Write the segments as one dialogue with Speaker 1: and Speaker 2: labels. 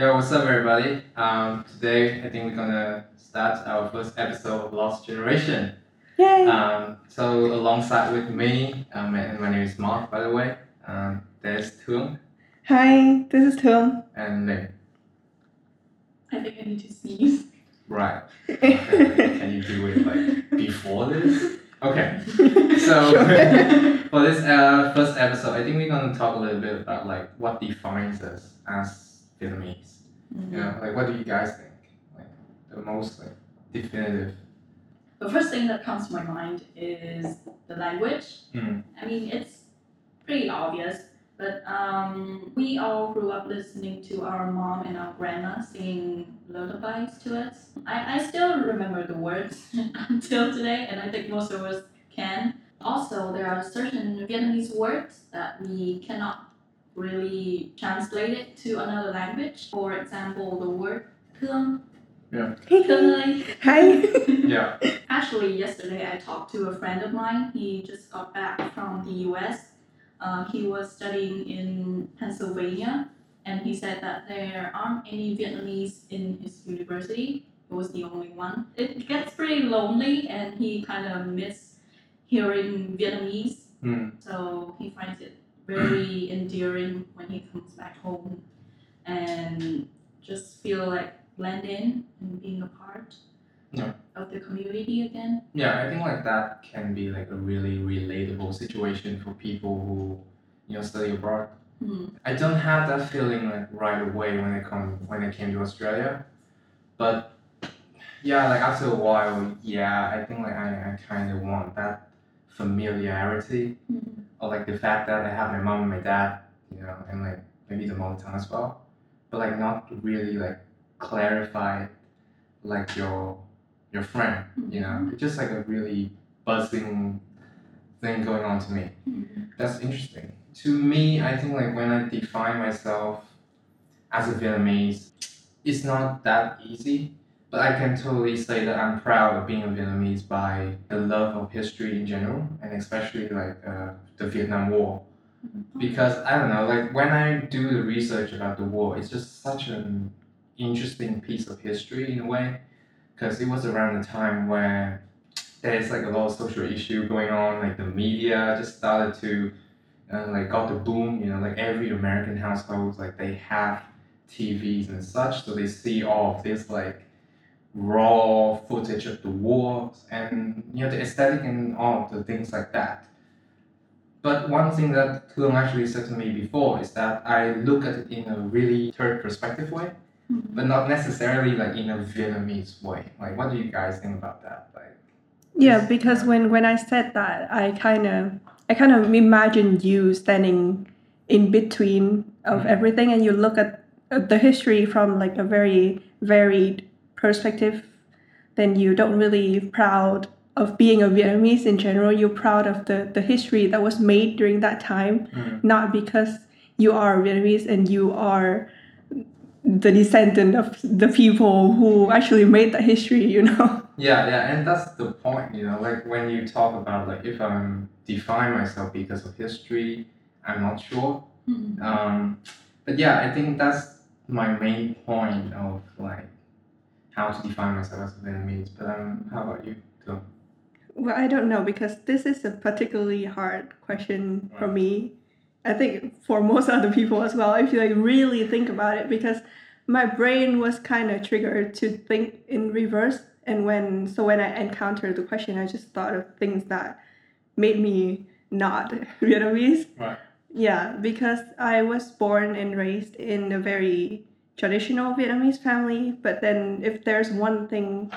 Speaker 1: Yeah, what's up, everybody? Um, today, I think we're gonna start our first episode of Lost Generation.
Speaker 2: Yay!
Speaker 1: Um, so, alongside with me, um, and my name is Mark, by the way. Um, there's Tung
Speaker 2: Hi, this is Tung.
Speaker 1: and Ling.
Speaker 3: I think I need to sneeze.
Speaker 1: Right. Okay. Can you do it like before this? Okay. So for this uh, first episode, I think we're gonna talk a little bit about like what defines us as Vietnamese.
Speaker 3: Mm-hmm.
Speaker 1: You know, like what do you guys think? Like the most like definitive.
Speaker 3: The first thing that comes to my mind is the language.
Speaker 1: Mm.
Speaker 3: I mean, it's pretty obvious, but um, we all grew up listening to our mom and our grandma singing lullabies to us. I, I still remember the words until today, and I think most of us can. Also, there are certain Vietnamese words that we cannot really translate it to another language. For example, the word thương, thương
Speaker 2: Hi.
Speaker 1: Yeah.
Speaker 3: Actually, yesterday I talked to a friend of mine. He just got back from the US. Uh, he was studying in Pennsylvania, and he said that there aren't any Vietnamese in his university. It was the only one. It gets pretty lonely, and he kind of miss hearing Vietnamese.
Speaker 1: Mm.
Speaker 3: So he finds it very endearing when he comes back home, and just feel like blend in and being a part
Speaker 1: Yeah.
Speaker 3: of the community again.
Speaker 1: Yeah, I think like that can be like a really relatable situation for people who, you know, study abroad.
Speaker 3: Hmm.
Speaker 1: I don't have that feeling like right away when I come when I came to Australia, but yeah, like after a while, yeah, I think like I, I kind of want that familiarity
Speaker 3: Mhm.
Speaker 1: Or like the fact that I have my mom and my dad, you know, and like maybe the mother tongue as well, but like not really like clarify like your your friend, you know, it's just like a really buzzing thing going on to me.
Speaker 3: Mhm.
Speaker 1: That's interesting. To me, I think like when I define myself as a Vietnamese, it's not that easy. But I can totally say that I'm proud of being a Vietnamese by the love of history in general, and especially like uh, the Vietnam War. Because I don't know, like when I do the research about the war, it's just such an interesting piece of history in a way. Because it was around the time where there's like a lot of social issue going on, like the media just started to uh, like got the boom, you know, like every American household, like they have TVs and such, so they see all of this like raw footage of the wars and you know the aesthetic and all of the things like that. But one thing that Thương actually said to me before is that I look at it in a really third perspective way,
Speaker 3: Mhm.
Speaker 1: but not necessarily like in a Vietnamese way. Like, what do you guys think about that? Like,
Speaker 2: Yeah, because when when I said that, I kind of I kind of imagine you standing in between of
Speaker 1: Mhm.
Speaker 2: everything, and you look at the history from like a very varied perspective. Then you don't really proud of being a Vietnamese in general. You're proud of the the history that was made during that time,
Speaker 1: Mm.
Speaker 2: not because you are Vietnamese and you are the descendant of the people who actually made that history. You know.
Speaker 1: Yeah, yeah, and that's the point, you know, like when you talk about like if I'm define myself because of history, I'm not sure.
Speaker 3: Mhm.
Speaker 1: Um, but yeah, I think that's my main point of like how to define myself as a Vietnamese. But um, how about you? Too?
Speaker 2: Well, I don't know because this is a particularly hard question for me. I think for most other people as well, if you like really think about it, because my brain was kind of triggered to think in reverse. And when so when I encountered the question, I just thought of things that made me not Vietnamese.
Speaker 1: Right.
Speaker 2: Yeah, because I was born and raised in a very traditional Vietnamese family. But then, if there's one thing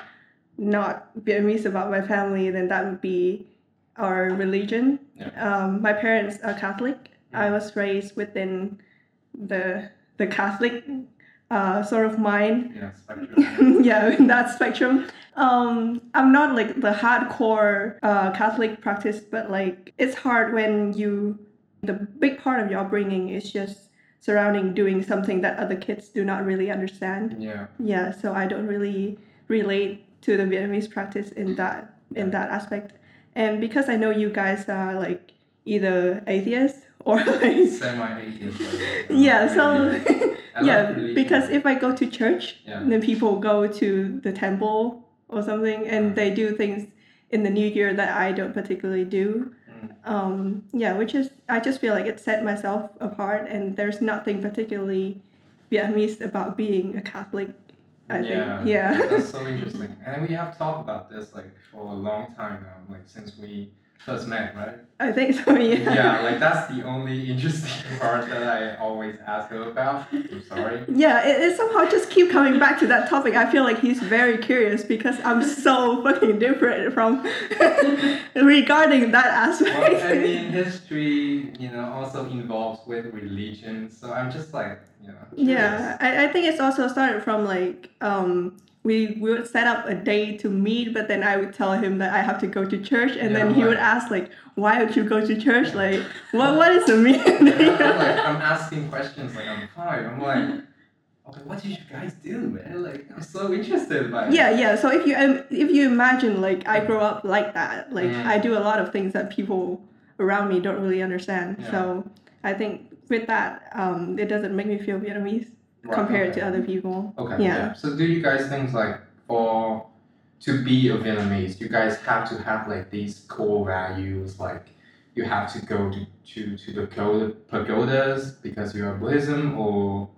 Speaker 2: not Vietnamese about my family, then that would be our religion.
Speaker 1: Yeah.
Speaker 2: Um, my parents are Catholic. I was raised within the the Catholic uh, sort of mind.
Speaker 1: Yeah, spectrum.
Speaker 2: yeah, in that spectrum. Um, I'm not like the hardcore uh, Catholic practice, but like it's hard when you the big part of your upbringing is just surrounding doing something that other kids do not really understand.
Speaker 1: yeah.
Speaker 2: Yeah, so I don't really relate to the Vietnamese practice in that in that aspect. And because I know you guys are like either atheists or like
Speaker 1: Semi atheist.
Speaker 2: yeah, so yeah, because if I go to church,
Speaker 1: Yeah.
Speaker 2: then people go to the temple or something, and they do things in the new year that I don't particularly do. Um, yeah, which is I just feel like it set myself apart, and there's nothing particularly Vietnamese about being a Catholic. I
Speaker 1: yeah,
Speaker 2: think. Yeah.
Speaker 1: that's so interesting. And we have talked about this like for a long time now, like since we first met, right?
Speaker 2: I think so. Yeah.
Speaker 1: yeah, like that's the only interesting part that I always ask her about. I'm sorry.
Speaker 2: Yeah, it, it somehow just keep coming back to that topic. I feel like he's very curious because I'm so fucking different from regarding that aspect.
Speaker 1: Well, I mean, history, you know, also involves with religion. So I'm just like, you know.
Speaker 2: Yeah, I, I think it's also started from like um we, we would set up a day to meet, but then I would tell him that I have to go to church, and
Speaker 1: Yeah,
Speaker 2: then he would ask like, "Why would you go to church? Like, what what is the meaning?"
Speaker 1: curious. I'm like, I'm asking questions like I'm five. I'm like, okay, what did you guys do, man? Like, I'm so interested by it.
Speaker 2: yeah, yeah. So if you um, if you imagine like I grow up like that, like
Speaker 1: Mm.
Speaker 2: I do a lot of things that people around me don't really understand.
Speaker 1: Yeah.
Speaker 2: So I think with that, um, it doesn't make me feel Vietnamese
Speaker 1: Right,
Speaker 2: compared
Speaker 1: okay.
Speaker 2: to other people.
Speaker 1: Okay.
Speaker 2: Yeah.
Speaker 1: Yeah. So do you guys think like for to be a Vietnamese, you guys have to have like these core values, like you have to go to to, to the pagodas because you are Buddhism, or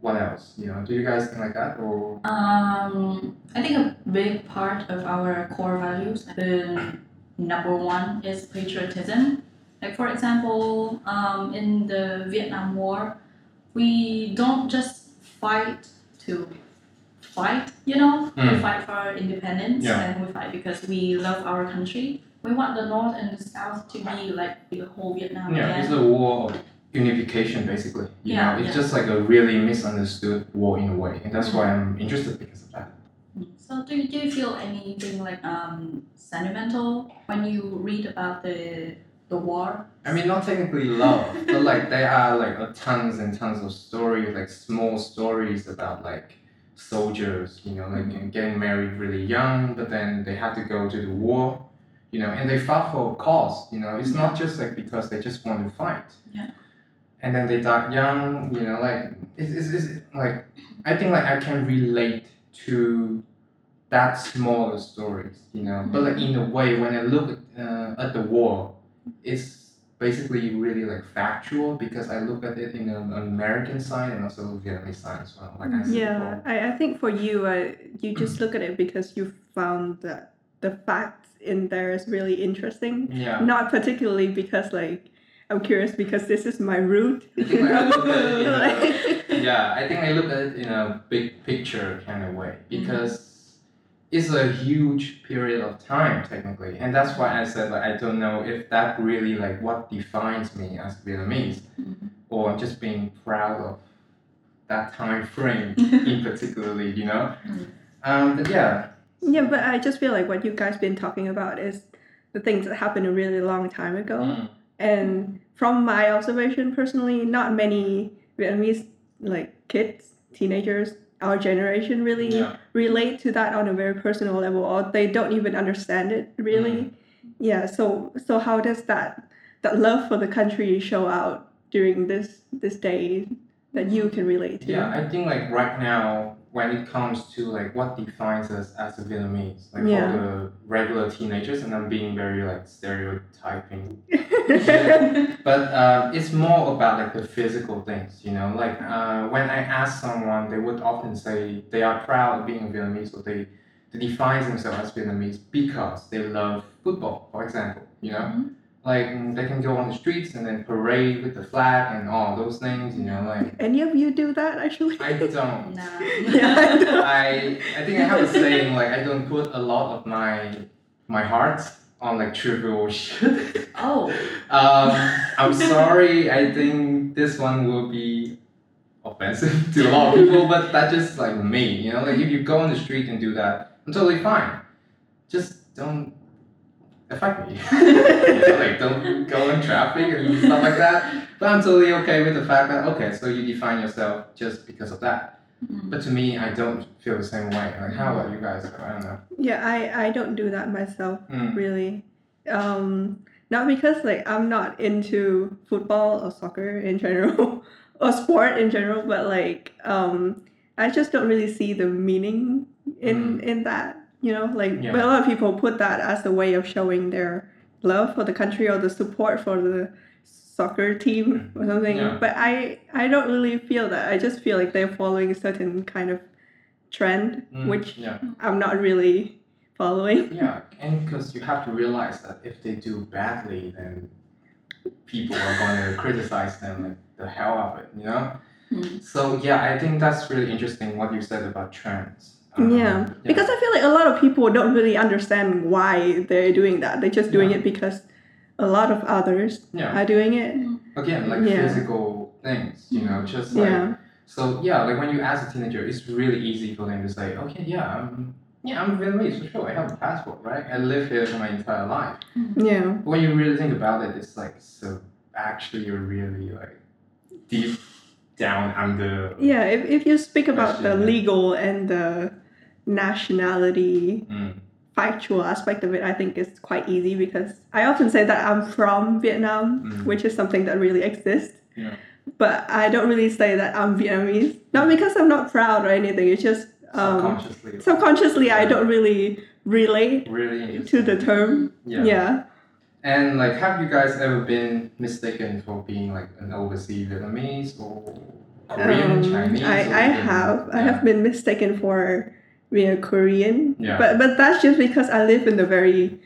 Speaker 1: what else? You know, do you guys think like that, or
Speaker 3: Um, I think a big part of our core values, the number one is patriotism. Like for example, um, in the Vietnam War, we don't just fight to fight, you know, we
Speaker 1: Mm.
Speaker 3: fight for our independence
Speaker 1: Yeah.
Speaker 3: and we fight because we love our country. We want the North and the South to be like the whole Vietnam
Speaker 1: yeah,
Speaker 3: again.
Speaker 1: it's a war of unification basically. You
Speaker 3: Yeah,
Speaker 1: know, it's
Speaker 3: yeah.
Speaker 1: just like a really misunderstood war in a way, and that's why I'm interested because of that.
Speaker 3: So do you, do you feel anything like um sentimental when you read about the the war?
Speaker 1: I mean, not technically love, but like there are like a tons and tons of stories, like small stories about like soldiers, you know, like
Speaker 3: Mhm.
Speaker 1: getting married really young, but then they have to go to the war, you know, and they fought for a cause, you know. It's not just like because they just want to fight.
Speaker 3: Yeah.
Speaker 1: And then they died young, you know, like it's, it's, it's like I think like I can relate to that smaller stories, you know. But like in a way, when I look at, uh, at the war, it's basically really like factual because I look at it in an American side and also Vietnamese side as well. Like I
Speaker 2: Yeah. I, I think for you, uh, you just look at it because you found that the facts in there is really interesting.
Speaker 1: Yeah.
Speaker 2: Not particularly because like I'm curious because this is my root.
Speaker 1: I think I look at it in a-
Speaker 2: Like-
Speaker 1: yeah, I think I look at it in a big picture kind of way because it's a huge period of time technically, and that's why I said like I don't know if that really like what defines me as Vietnamese,
Speaker 3: Mhm.
Speaker 1: or just being proud of that time frame in particularly, you know.
Speaker 3: Mm.
Speaker 1: Um, but yeah,
Speaker 2: yeah, but I just feel like what you guys been talking about is the things that happened a really long time ago.
Speaker 1: mm,
Speaker 2: And from my observation personally, not many Vietnamese like kids, teenagers, our generation really
Speaker 1: yeah,
Speaker 2: relate to that on a very personal level or they don't even understand it really.
Speaker 1: Mm.
Speaker 2: Yeah, so so how does that that love for the country show out during this this day that you can relate to?
Speaker 1: yeah. I think like right now when it comes to like what defines us as a Vietnamese, like
Speaker 2: Yeah.
Speaker 1: for the regular teenagers, and I'm being very like stereotyping but uh, it's more about like the physical things you know like uh, when i ask someone they would often say they are proud of being vietnamese or they, they define themselves as vietnamese because they love football for example you know
Speaker 3: Mhm.
Speaker 1: Like mm, they can go on the streets and then parade with the flag and all those things you know like
Speaker 2: Any of you do that actually?
Speaker 1: i don't
Speaker 3: Nah.
Speaker 2: Yeah, I know.
Speaker 1: I I think I have a saying like I don't put a lot of my my heart on like trivial shit.
Speaker 3: Oh.
Speaker 1: Um, I'm sorry. I think this one will be offensive to a lot of people, but that's just like me. You know, like if you go on the street and do that, I'm totally fine. Just don't affect me. you know, like don't go in traffic and stuff like that. But I'm totally okay with the fact that okay, so you define yourself just because of that.
Speaker 3: Mm.
Speaker 1: But to me, I don't feel the same way. Like how about you guys? I don't know.
Speaker 2: Yeah, I, I don't do that myself
Speaker 1: Mm.
Speaker 2: really. Um, not because like I'm not into football or soccer in general, or sport in general, but like um, I just don't really see the meaning in in that. You know, like
Speaker 1: Yeah.
Speaker 2: but a lot of people put that as a way of showing their love for the country or the support for the soccer team or something.
Speaker 1: Yeah.
Speaker 2: But I I don't really feel that. I just feel like they're following a certain kind of trend,
Speaker 1: Mm,
Speaker 2: which
Speaker 1: yeah.
Speaker 2: I'm not really following.
Speaker 1: Yeah, and because you have to realize that if they do badly, then people are going to criticize them like the hell of it, you know?
Speaker 3: Mm.
Speaker 1: So, yeah, I think that's really interesting what you said about trends.
Speaker 2: Um, yeah, because I feel like a lot of people don't really understand why they're doing that. They're just doing
Speaker 1: Yeah.
Speaker 2: it because a lot of others
Speaker 1: yeah,
Speaker 2: are doing it. Mm-hmm.
Speaker 1: again, like
Speaker 2: Yeah.
Speaker 1: physical things, you know, just like,
Speaker 2: Yeah.
Speaker 1: so yeah, like when you ask a teenager, it's really easy for them to say, okay, yeah, I'm, yeah, I'm Vietnamese for sure. I have a passport, right? I live here for my entire life. Mm-hmm.
Speaker 2: Yeah.
Speaker 1: But when you really think about it, it's like, so actually you're really like deep down under
Speaker 2: Yeah, if, if you speak about the legal and the nationality
Speaker 1: Mm.
Speaker 2: factual aspect of it, I think it's quite easy because I often say that I'm from Vietnam,
Speaker 1: Mm.
Speaker 2: which is something that really exists.
Speaker 1: Yeah.
Speaker 2: But I don't really say that I'm Vietnamese. Not because I'm not proud or anything, it's just um,
Speaker 1: subconsciously.
Speaker 2: subconsciously I don't really relate
Speaker 1: really
Speaker 2: to the term.
Speaker 1: Yeah.
Speaker 2: Yeah.
Speaker 1: And like, have you guys ever been mistaken for being like an overseas Vietnamese or Korean,
Speaker 2: Um,
Speaker 1: Chinese?
Speaker 2: I, I have. I have been mistaken for a Korean.
Speaker 1: Yeah.
Speaker 2: But but that's just because I live in the very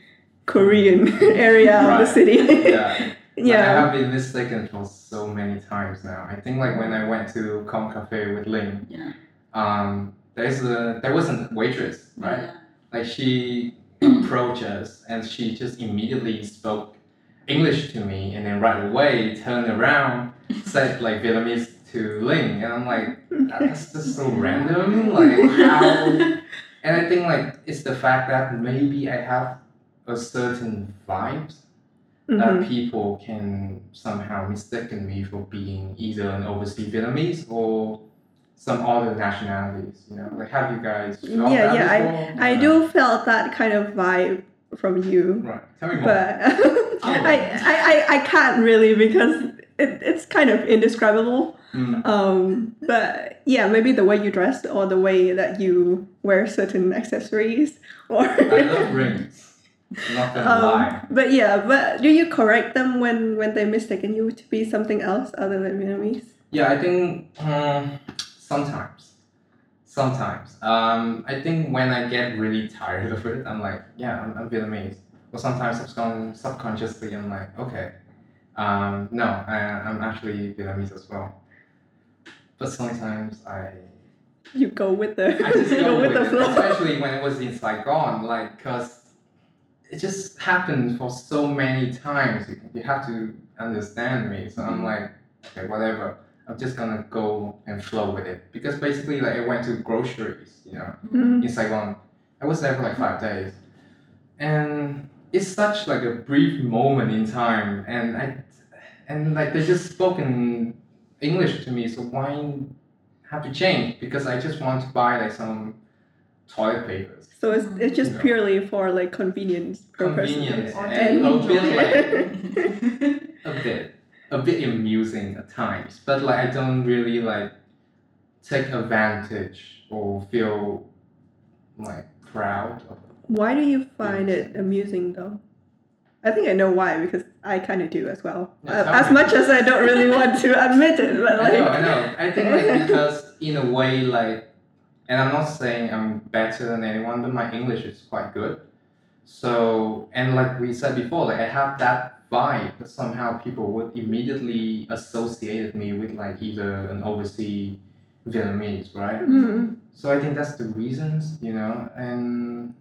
Speaker 2: Korean area of the city.
Speaker 1: Yeah. Like, I have been mistaken for so many times now. I think like when I went to Com Cafe with Ling,
Speaker 3: Yeah.
Speaker 1: um, there's a there was a waitress, right?
Speaker 3: Yeah.
Speaker 1: like she approached us and she just immediately spoke English to me and then right away turned around said like Vietnamese to Ling and I'm like that's just so random like how and I think like it's the fact that maybe I have a certain vibes
Speaker 2: Mhm.
Speaker 1: that people can somehow mistaken me for being either an overseas Vietnamese or some other nationalities you know like have you guys felt
Speaker 2: Yeah,
Speaker 1: that
Speaker 2: yeah? I
Speaker 1: Yeah.
Speaker 2: do felt that kind of vibe from you.
Speaker 1: Right. Tell me more.
Speaker 2: But I, I, I, I can't really because it, it's kind of indescribable.
Speaker 1: Mm.
Speaker 2: Um, but yeah, maybe the way you dress or the way that you wear certain accessories or
Speaker 1: I love rings. Not gonna lie.
Speaker 2: um, but yeah, but do you correct them when when they mistaken you to be something else other than Vietnamese?
Speaker 1: Yeah, I think um, sometimes. Sometimes. Um, I think when I get really tired of it, I'm like, yeah, I'm, I'm Vietnamese. Or sometimes subcon- subconsciously, I'm like, okay, um, no, I, I'm actually Vietnamese as well. But sometimes I
Speaker 2: You go with the
Speaker 1: I just
Speaker 2: you
Speaker 1: go with
Speaker 2: the
Speaker 1: it,
Speaker 2: flow.
Speaker 1: especially when it was in Saigon, like, cause it just happened for so many times. You, you have to understand me. So I'm like, okay, whatever. I'm just gonna go and flow with it because basically, like, I went to groceries, you know,
Speaker 2: Mhm.
Speaker 1: in Saigon. I was there for like five days, and it's such like a brief moment in time, and I, and like they just spoken English to me. So why have to change? Because I just want to buy like some toilet papers.
Speaker 2: So it's, it's just
Speaker 1: Yeah.
Speaker 2: purely for like convenience purposes.
Speaker 1: Convenience and a bit like a bit a bit amusing at times but like i don't really like take advantage or feel like proud of
Speaker 2: Why do you find it amusing though? I think I know why because I kind of do as well.
Speaker 1: Yeah,
Speaker 2: Uh, as much as I don't really want to admit it, but
Speaker 1: i
Speaker 2: like
Speaker 1: know i know. I think like because in a way like and i'm not saying i'm better than anyone but my english is quite good. So and like we said before like i have that vibe but somehow people would immediately associate me with like either an overseas vietnamese right?
Speaker 2: Mm,
Speaker 1: So I think that's the reasons, you know, and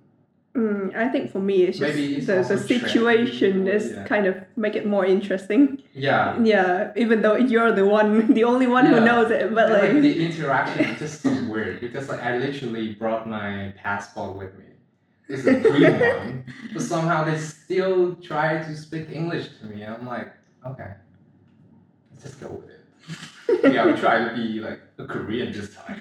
Speaker 2: mm, I think for me it's just
Speaker 1: it's
Speaker 2: the, the situation is
Speaker 1: yeah.
Speaker 2: kind of make it more interesting.
Speaker 1: yeah,
Speaker 2: Yeah, even though you're the one, the only one who knows it, but
Speaker 1: like,
Speaker 2: like,
Speaker 1: the interaction is just so weird because like I literally brought my passport with me. It's a green one, but somehow they still try to speak English to me. I'm like, okay, let's just go with it. yeah, I'll try to be like a Korean this time.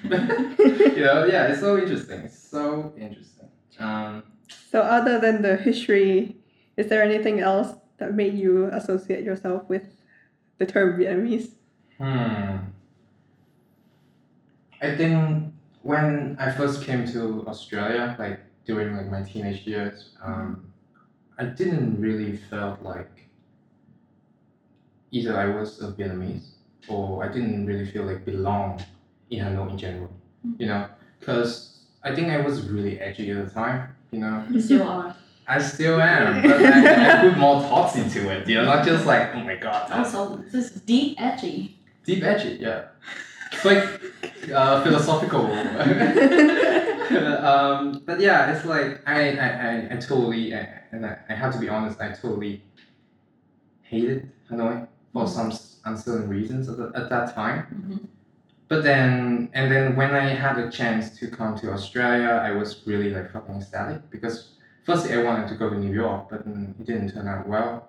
Speaker 1: you know, yeah, it's so interesting. It's so interesting. Um,
Speaker 2: so other than the history, is there anything else that made you associate yourself with the term Vietnamese?
Speaker 1: Hmm. I think when I first came to Australia, like during like my teenage years, um, I didn't really felt like either I was a Vietnamese or I didn't really feel like belong in Hanoi in general. You know, because I think I was really edgy at the time. You know,
Speaker 3: You still are.
Speaker 1: I still am, but I, I put more thoughts into it. You know, not just like oh my god, that's
Speaker 3: Also, this is deep edgy.
Speaker 1: deep edgy. Yeah, it's like uh, philosophical. um, but yeah, it's like I, I, I, I totally and I, I have to be honest, I totally hated Hanoi for some uncertain reasons at, the, at that time.
Speaker 3: Mhm.
Speaker 1: But then and then when I had a chance to come to Australia, I was really like fucking ecstatic because firstly I wanted to go to New York, but mm, it didn't turn out well.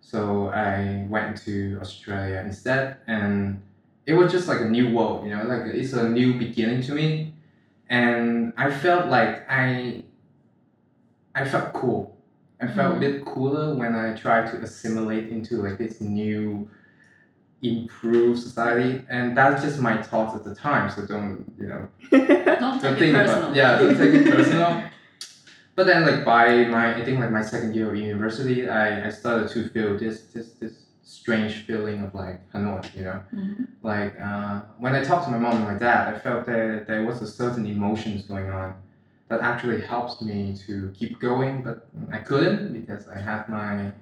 Speaker 1: So I went to Australia instead, and it was just like a new world, you know, like it's a new beginning to me, and I felt like I, I felt cool. I felt a bit cooler when I tried to assimilate into like this new, improved society, and that's just my thoughts at the time. So don't you know
Speaker 3: Don't
Speaker 1: don't
Speaker 3: take it
Speaker 1: think
Speaker 3: personal.
Speaker 1: about yeah, don't take it personal. But then like by my I think like my second year of university, I, I started to feel this this this strange feeling of like Hanoi, you know.
Speaker 3: Mhm.
Speaker 1: Like uh, when I talked to my mom and my dad, I felt that there was a certain emotions going on that actually helps me to keep going, but I couldn't because I had my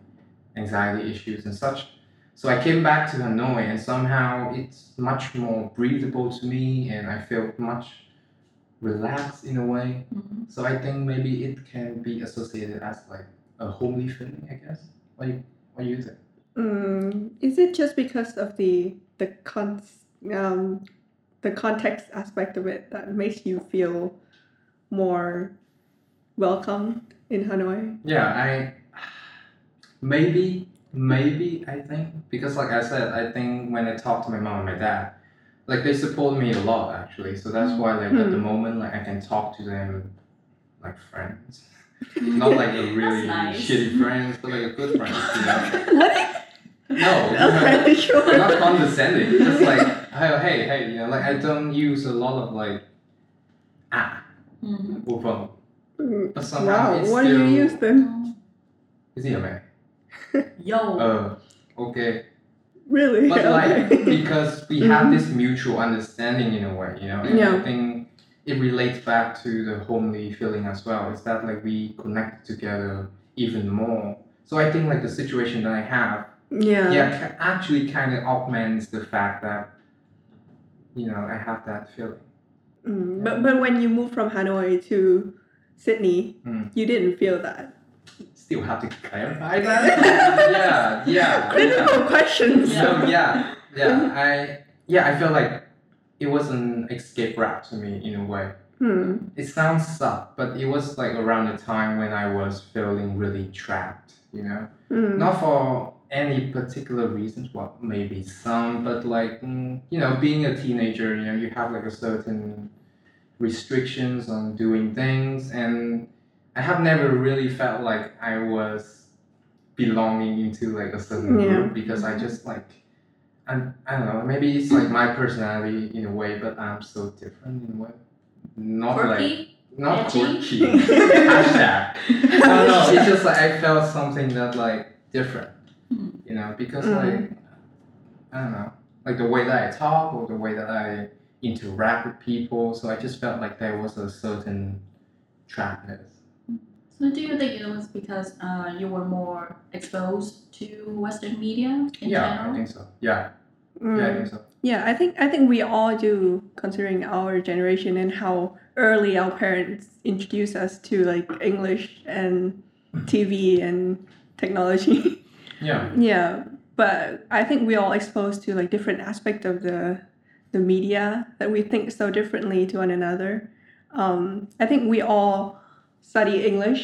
Speaker 1: anxiety issues and such. So I came back to Hanoi and somehow it's much more breathable to me and I felt much relaxed in a way.
Speaker 3: Mhm.
Speaker 1: So I think maybe it can be associated as like a homely feeling, I guess. What do you, what do you think?
Speaker 2: Mm, is it just because of the the con um the context aspect of it that makes you feel more welcome in Hanoi?
Speaker 1: Yeah, I maybe maybe I think because like I said, I think when I talk to my mom and my dad, like they support me a lot actually. So that's why like at the
Speaker 2: Hmm.
Speaker 1: moment like I can talk to them like friends. Not like a really
Speaker 3: nice.
Speaker 1: shitty friends, but like a good friend, you know.
Speaker 2: what?
Speaker 1: No,
Speaker 2: Okay, sure.
Speaker 1: not condescending. Just like hey hey hey, you know, like I don't use a lot of like ah
Speaker 3: Mhm.
Speaker 1: or phone. But somehow
Speaker 2: Wow,
Speaker 1: it's
Speaker 2: what do you
Speaker 1: still-
Speaker 2: use then?
Speaker 1: Is he a man?
Speaker 3: Yo.
Speaker 1: Uh okay.
Speaker 2: Really?
Speaker 1: but like
Speaker 2: Okay.
Speaker 1: because we have this mutual understanding in a way you know and
Speaker 2: Yeah.
Speaker 1: i think it relates back to the homely feeling as well is that like we connect together even more so i think like the situation that i have
Speaker 2: yeah.
Speaker 1: yeah ca- actually kind of augments the fact that you know i have that feeling
Speaker 2: Mm, but but when you moved from Hanoi to Sydney,
Speaker 1: Mm.
Speaker 2: you didn't feel that.
Speaker 1: Still have to clarify that yeah yeah
Speaker 2: Critical questions.
Speaker 3: Yeah.
Speaker 1: So yeah, yeah, I yeah, I feel like it was an escape route to me in a way.
Speaker 2: Hmm.
Speaker 1: It sounds suck, but it was like around the time when I was feeling really trapped, you know?
Speaker 2: Hmm.
Speaker 1: Not for any particular reasons, well, maybe some, but like, mm, you know, being a teenager, you know, you have like a certain restrictions on doing things, and I have never really felt like I was belonging into like a certain
Speaker 2: Yeah.
Speaker 1: group because I just like, I'm, I don't know, maybe it's like my personality in a way, but I'm so different in a way. Not like not
Speaker 3: Edgy?
Speaker 1: quirky. Hashtag. No, no, it's just like I felt something that like different.
Speaker 3: Hmm.
Speaker 1: You know, because
Speaker 2: Mm.
Speaker 1: like I don't know, like the way that I talk or the way that I interact with people. So I just felt like there was a certain trappedness.
Speaker 3: So do you think it was because uh, you were more exposed to Western media in
Speaker 1: yeah,
Speaker 3: general?
Speaker 1: I think so. Yeah,
Speaker 2: Mm.
Speaker 1: yeah, I think so.
Speaker 2: Yeah, I think I think we all do, considering our generation and how early our parents introduced us to like English and TV and technology.
Speaker 1: Yeah,
Speaker 2: yeah, but I think we all exposed to like different aspect of the the media that we think so differently to one another. Um, I think we all study English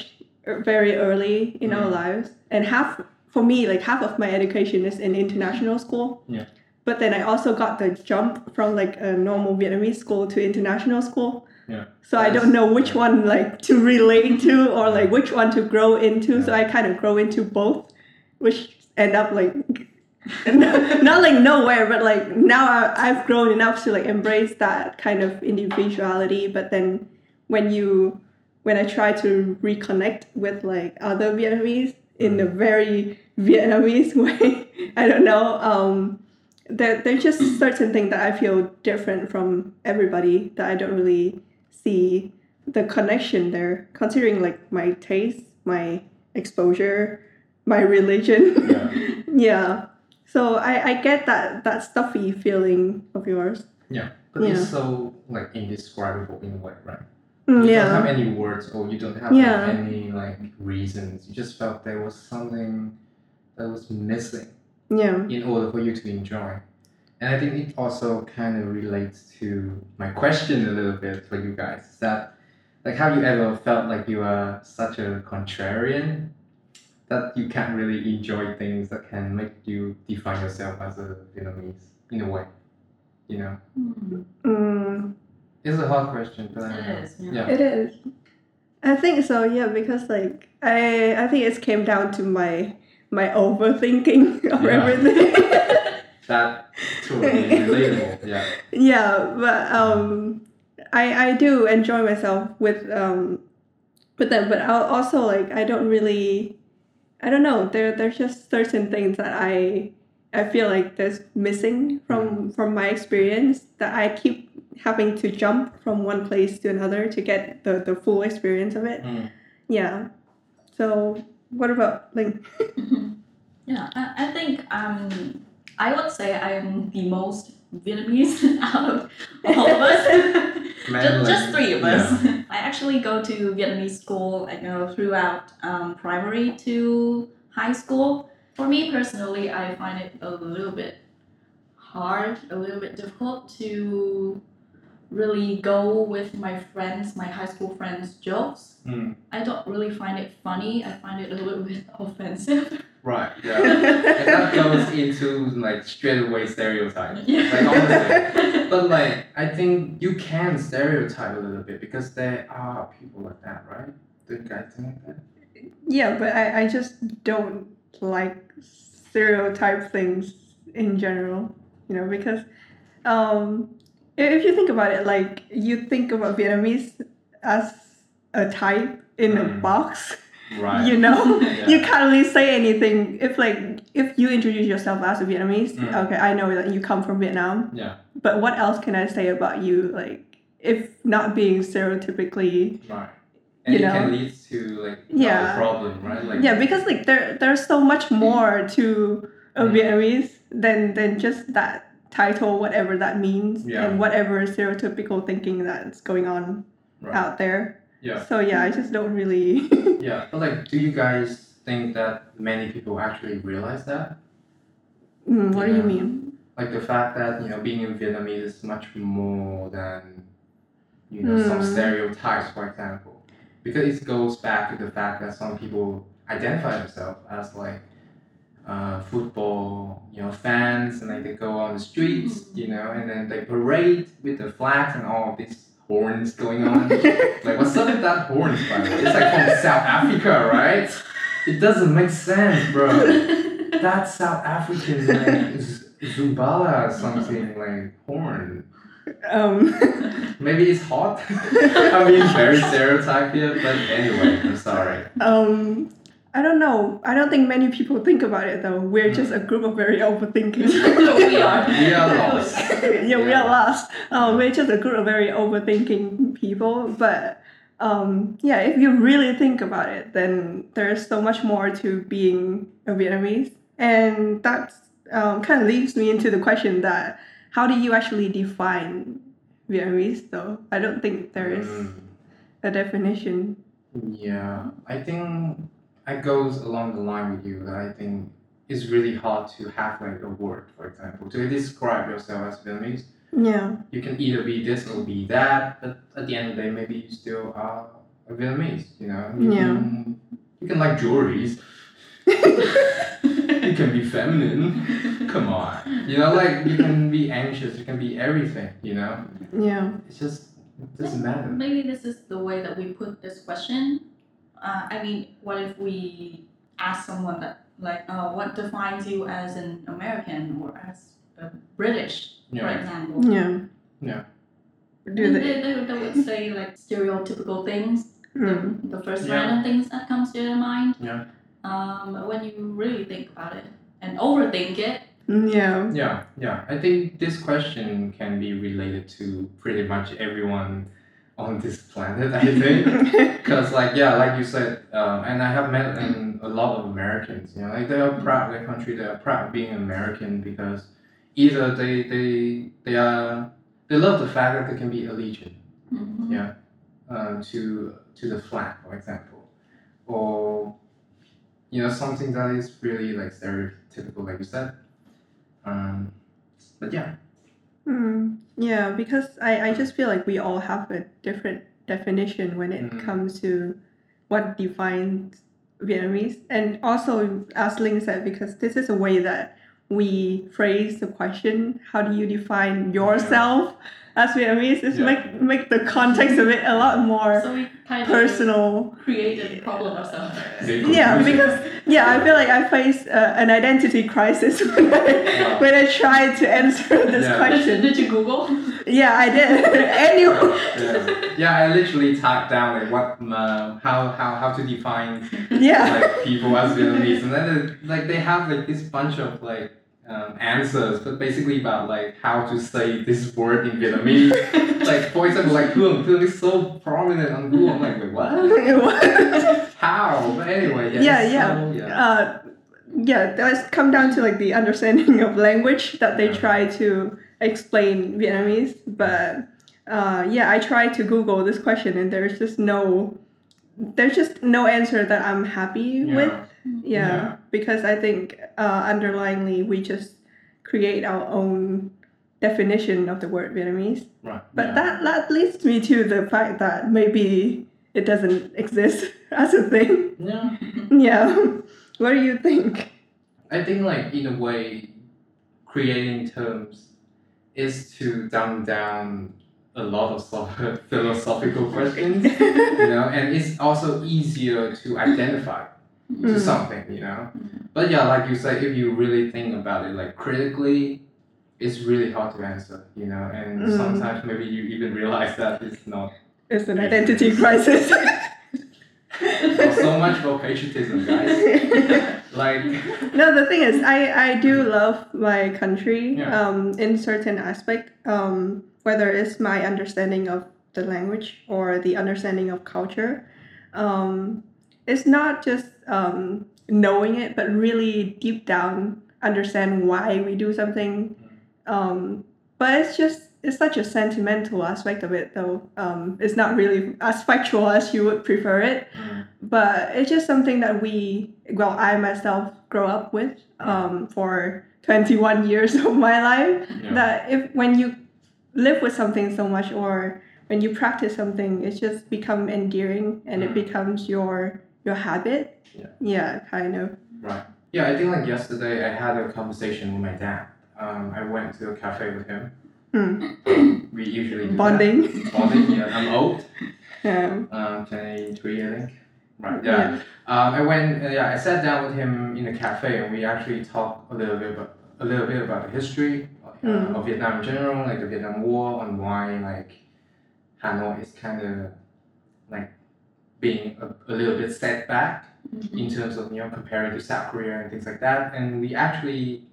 Speaker 2: er- very early in our
Speaker 1: Mhm.
Speaker 2: lives, and half for me like half of my education is in international school.
Speaker 1: Yeah.
Speaker 2: But then I also got the jump from like a normal Vietnamese school to international school.
Speaker 1: Yeah.
Speaker 2: So I don't know which one like to relate to or like which one to grow into. So I kind of grow into both, which end up like not, not like nowhere, but like now I've grown enough to like embrace that kind of individuality. But then when you when I try to reconnect with like other Vietnamese in a very Vietnamese way, I don't know. Um, there there's just certain things that I feel different from everybody that I don't really see the connection there. Considering like my taste, my exposure, my religion.
Speaker 1: Yeah.
Speaker 2: yeah. So I, I get that that stuffy feeling of yours. Yeah.
Speaker 1: But
Speaker 2: Yeah.
Speaker 1: it's so like indescribable in a way, right?
Speaker 2: Mm,
Speaker 1: you
Speaker 2: yeah.
Speaker 1: don't have any words or you don't have
Speaker 2: Yeah.
Speaker 1: any like reasons. You just felt there was something that was missing
Speaker 2: yeah.
Speaker 1: in order for you to enjoy. And I think it also kind of relates to my question a little bit for you guys. Is that like have you ever felt like you are such a contrarian that you can't really enjoy things that can make you define yourself as a Vietnamese in a way? You know?
Speaker 2: Mm,
Speaker 1: It's a hard question, but I don't know.
Speaker 3: It is, yeah.
Speaker 1: Yeah.
Speaker 2: it is. I think so, yeah, because like I I think it came down to my my overthinking of
Speaker 1: Yeah.
Speaker 2: everything.
Speaker 1: That totally relatable. Yeah.
Speaker 2: yeah, but um I I do enjoy myself with um with them, but I'll also like I don't really I don't know, there there's just certain things that I I feel like there's missing from from my experience that I keep having to jump from one place to another to get the, the full experience of it.
Speaker 1: Mm.
Speaker 2: Yeah. So what about like
Speaker 3: yeah, I, I think um, I would say I'm the most Vietnamese out of all of us. Just, just three of us. I actually go to Vietnamese school, you know, throughout um, primary to high school. For me personally, I find it a little bit hard, a little bit difficult to really go with my friends, my high school friends' jokes.
Speaker 1: Mm.
Speaker 3: I don't really find it funny. I find it a little bit offensive.
Speaker 1: Right. Yeah. and that goes into like straight away stereotype.
Speaker 3: Yeah.
Speaker 1: Like honestly. But like I think you can stereotype a little bit because there are people like that, right? Do you guys think like that?
Speaker 2: yeah, but I, I just don't like stereotype things in general, you know, because um i- if you think about it, like you think about Vietnamese as a type in a
Speaker 1: Mm.
Speaker 2: box,
Speaker 1: Right.
Speaker 2: you know?
Speaker 1: Yeah.
Speaker 2: You can't really say anything if like if you introduce yourself as a Vietnamese,
Speaker 1: Mm.
Speaker 2: okay, I know that you come from Vietnam.
Speaker 1: Yeah.
Speaker 2: But what else can I say about you, like if not being stereotypically
Speaker 1: Right. And
Speaker 2: You
Speaker 1: it can
Speaker 2: know?
Speaker 1: lead to like
Speaker 2: Yeah.
Speaker 1: problem, right? Like
Speaker 2: yeah because like there there's so much more to a
Speaker 1: Mm.
Speaker 2: vietnamese than than just that title whatever that means
Speaker 1: Yeah.
Speaker 2: and whatever stereotypical thinking that's going on
Speaker 1: Right.
Speaker 2: out there
Speaker 1: Yeah.
Speaker 2: so yeah i just don't really
Speaker 1: Yeah. But like do you guys think that many people actually realize that?
Speaker 2: Mm, what do you mean
Speaker 1: like the fact that you know being in Vietnamese is much more than you know some
Speaker 2: Hmm.
Speaker 1: stereotypes, for example, because it goes back to the fact that some people identify themselves as like uh, football, you know, fans, and like they go on the streets, you know, and then they parade with the flags and all of these horns going on. like, what's up with that horns, by the way? It's like from South Africa, right? It doesn't make sense, bro that's South African like Z- Zumbala or something like horn.
Speaker 2: um
Speaker 1: Maybe it's hot. I mean, very stereotype here, but anyway, I'm sorry.
Speaker 2: um i don't know i don't think many people think about it though we're just a group of very overthinking
Speaker 3: we are.
Speaker 1: We are lost.
Speaker 2: yeah, we
Speaker 1: Yeah.
Speaker 2: are lost. Um, we're just a group of very overthinking people. But um, yeah, if you really think about it, then there's so much more to being a Vietnamese, and that um, kind of leads me into the question that how do you actually define Vietnamese? Though I don't think there is
Speaker 1: Mm,
Speaker 2: a definition.
Speaker 1: yeah, I think it goes along the line with you that I think it's really hard to have like a word, for example, to describe yourself as Vietnamese.
Speaker 2: Yeah,
Speaker 1: you can either be this or be that, but at the end of the day, maybe you still are a Vietnamese, you know? You
Speaker 2: Yeah.
Speaker 1: Can, you can like jewelries. you can be feminine. Come on. You know, like you can be anxious, you can be everything, you know?
Speaker 2: yeah,
Speaker 1: It's just, it doesn't matter.
Speaker 3: Maybe this is the way that we put this question. Uh, I mean, what if we ask someone that like uh, what defines you as an American or as a British, for
Speaker 1: Yeah.
Speaker 3: example.
Speaker 2: Yeah.
Speaker 1: Yeah.
Speaker 2: Do they?
Speaker 3: they, they, they would say like stereotypical things,
Speaker 2: Mm.
Speaker 3: the, the first
Speaker 1: Yeah.
Speaker 3: random things that comes to your mind.
Speaker 1: Yeah.
Speaker 3: Um, when you really think about it and overthink it,
Speaker 2: Yeah.
Speaker 1: Yeah, yeah. I think this question can be related to pretty much everyone on this planet. I think because, like, yeah, like you said, um, and I have met um, a lot of Americans. You know, like they are proud of their country. They are proud of being American because either they they they are they love the fact that they can be allegiant
Speaker 3: mhm,
Speaker 1: Yeah. uh, to to the flag, for example, or you know something that is really like stereotypical, like you said. Um, but yeah,
Speaker 2: Mm, yeah, because I, I just feel like we all have a different definition when it
Speaker 1: Mm.
Speaker 2: comes to what defines Vietnamese. And also, as Ling said, because this is a way that we phrase the question, how do you define yourself as Vietnamese, is
Speaker 1: Yeah.
Speaker 2: make, make the context of it a lot more
Speaker 3: so we kind of
Speaker 2: personal.
Speaker 3: created a problem ourselves.
Speaker 1: They
Speaker 2: Yeah, because yeah, I feel like I face uh, an identity crisis when I,
Speaker 1: Yeah.
Speaker 2: when I try to answer this
Speaker 1: Yeah.
Speaker 2: question.
Speaker 3: Did you Google?
Speaker 2: Yeah, I did. anyway,
Speaker 1: yeah. yeah, I literally typed down like what uh, how how how to define
Speaker 2: yeah,
Speaker 1: like people as Vietnamese, and then like they have like this bunch of like um, answers, but basically about like how to say this word in Vietnamese. like for example, like Thương, Thương is so prominent on Google. I'm like, wait, what? How? But anyway, yeah.
Speaker 2: Yeah, yeah.
Speaker 1: So, yeah.
Speaker 2: uh, yeah. That's come down to like the understanding of language that they
Speaker 1: Yeah.
Speaker 2: try to explain Vietnamese. But uh, yeah, I tried to Google this question, and there's just no, there's just no answer that I'm happy with. Yeah,
Speaker 1: Yeah.
Speaker 2: because I think uh, underlyingly we just create our own definition of the word Vietnamese.
Speaker 1: Right.
Speaker 2: But
Speaker 1: yeah.
Speaker 2: that that leads me to the fact that maybe it doesn't exist as a thing.
Speaker 1: Yeah.
Speaker 2: Yeah. What do you think?
Speaker 1: I think like in a way, creating terms is to dumb down a lot of sort of philosophical questions, you know, and it's also easier to identify to
Speaker 2: Mm.
Speaker 1: something, you know. But yeah, like you say, if you really think about it, like critically, it's really hard to answer, you know, and
Speaker 2: Mm.
Speaker 1: sometimes maybe you even realize that it's not.
Speaker 2: It's an identity crisis.
Speaker 1: So much for patriotism, guys. Like,
Speaker 2: no, the thing is, I, I do love my country
Speaker 1: Yeah.
Speaker 2: um, in certain aspect, um, whether it's my understanding of the language or the understanding of culture. Um, it's not just um, knowing it, but really deep down understand why we do something. Um, but it's just it's such a sentimental aspect of it, though. Um, it's not really as factual as you would prefer it but it's just something that we well i myself grow up with um, for 21 years of my life
Speaker 1: yeah.
Speaker 2: that if when you live with something so much or when you practice something it's just become endearing and it
Speaker 1: Mm.
Speaker 2: becomes your your habit
Speaker 1: Yeah.
Speaker 2: yeah kind of
Speaker 1: Right. Yeah, I think like yesterday I had a conversation with my dad. Um, I went to a cafe with him.
Speaker 2: Hmm.
Speaker 1: We usually do
Speaker 2: bonding
Speaker 1: That. Bonding. Yeah, I'm old.
Speaker 2: yeah
Speaker 1: Um, 23, I think. Right. Yeah. Um, I went. Uh, yeah, I sat down with him in a cafe, and we actually talked a little bit about a little bit about the history uh,
Speaker 2: Mm.
Speaker 1: of Vietnam in general, like the Vietnam War, and why like Hanoi is kind of being a, a little bit set back in terms of you know comparing to South Korea and things like that. And we actually,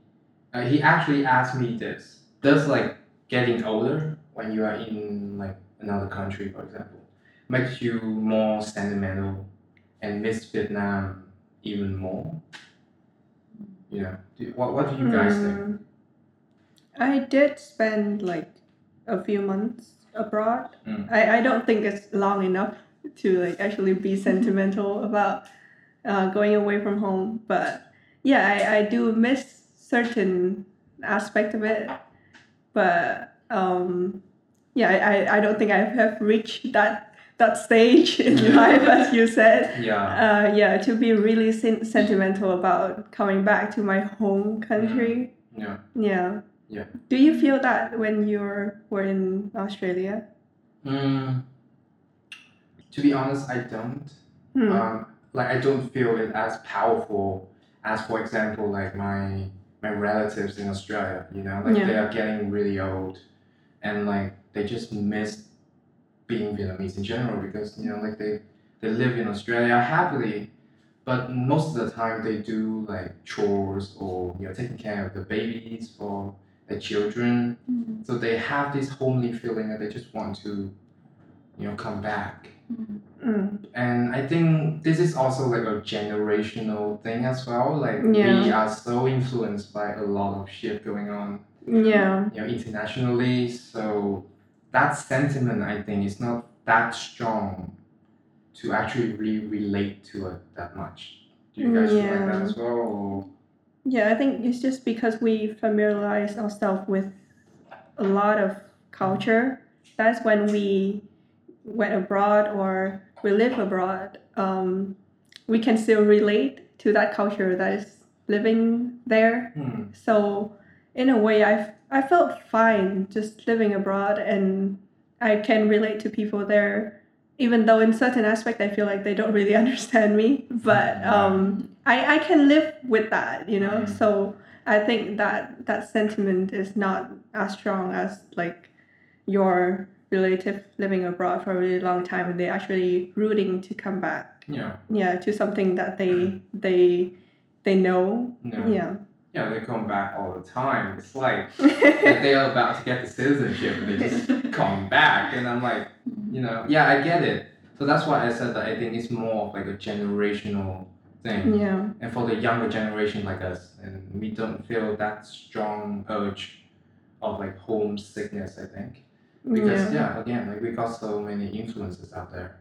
Speaker 1: uh, he actually asked me this: Does like getting older when you are in like another country, for example, makes you more sentimental and miss Vietnam even more? You know, do, what what do you guys think?
Speaker 2: Hmm. i did spend like a few months abroad
Speaker 1: Mm.
Speaker 2: I, I don't think it's long enough to like actually be sentimental about uh, going away from home. But yeah I, I do miss certain aspect of it. But um yeah I, I, don't think I have reached that that stage in
Speaker 1: Yeah.
Speaker 2: life as you said.
Speaker 1: Yeah,
Speaker 2: uh, yeah to be really sen- sentimental about coming back to my home country.
Speaker 1: Yeah.
Speaker 2: yeah.
Speaker 1: Yeah.
Speaker 2: do you feel that when you were in australia?
Speaker 1: Mm, to be honest, I don't.
Speaker 2: Hmm.
Speaker 1: Um, like I don't feel it as powerful as for example, like my my relatives in Australia, you know, like they are getting really old, and like they just miss being Vietnamese in general because you know like they they live in Australia happily, but most of the time they do like chores or you know taking care of the babies or the children.
Speaker 3: Mm.
Speaker 1: So they have this homely feeling that they just want to, you know, come back.
Speaker 3: Mm.
Speaker 1: And I think this is also like a generational thing as well. Like we are so influenced by a lot of shit going on,
Speaker 2: Yeah.
Speaker 1: you know, internationally. So that sentiment, I think, is not that strong to actually really relate to it that much. Do you guys feel like that as well? Or?
Speaker 2: Yeah, I think it's just because we familiarize ourselves with a lot of culture. That's when we went abroad or we live abroad. Um, we can still relate to that culture that is living there.
Speaker 1: Hmm.
Speaker 2: So in a way, I I felt fine just living abroad, and I can relate to people there. Even though in certain aspect I feel like they don't really understand me, but um, I I can live with that, you know.
Speaker 1: Mm.
Speaker 2: So I think that that sentiment is not as strong as like your relative living abroad for a really long time and they're actually rooting to come back
Speaker 1: Yeah.
Speaker 2: yeah to something that they they they know
Speaker 1: Yeah.
Speaker 2: yeah
Speaker 1: Yeah, they come back all the time. It's like like they are about to get the citizenship and they just come back and I'm like, you know, yeah, I get it. So that's why I said that I think it's more of like a generational thing.
Speaker 2: yeah
Speaker 1: And for the younger generation like us, and we don't feel that strong urge of like homesickness, I think. Because yeah. again, like we got so many influences out there.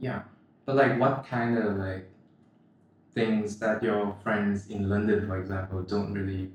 Speaker 1: Yeah. But like what kind of like things that your friends in London, for example, don't really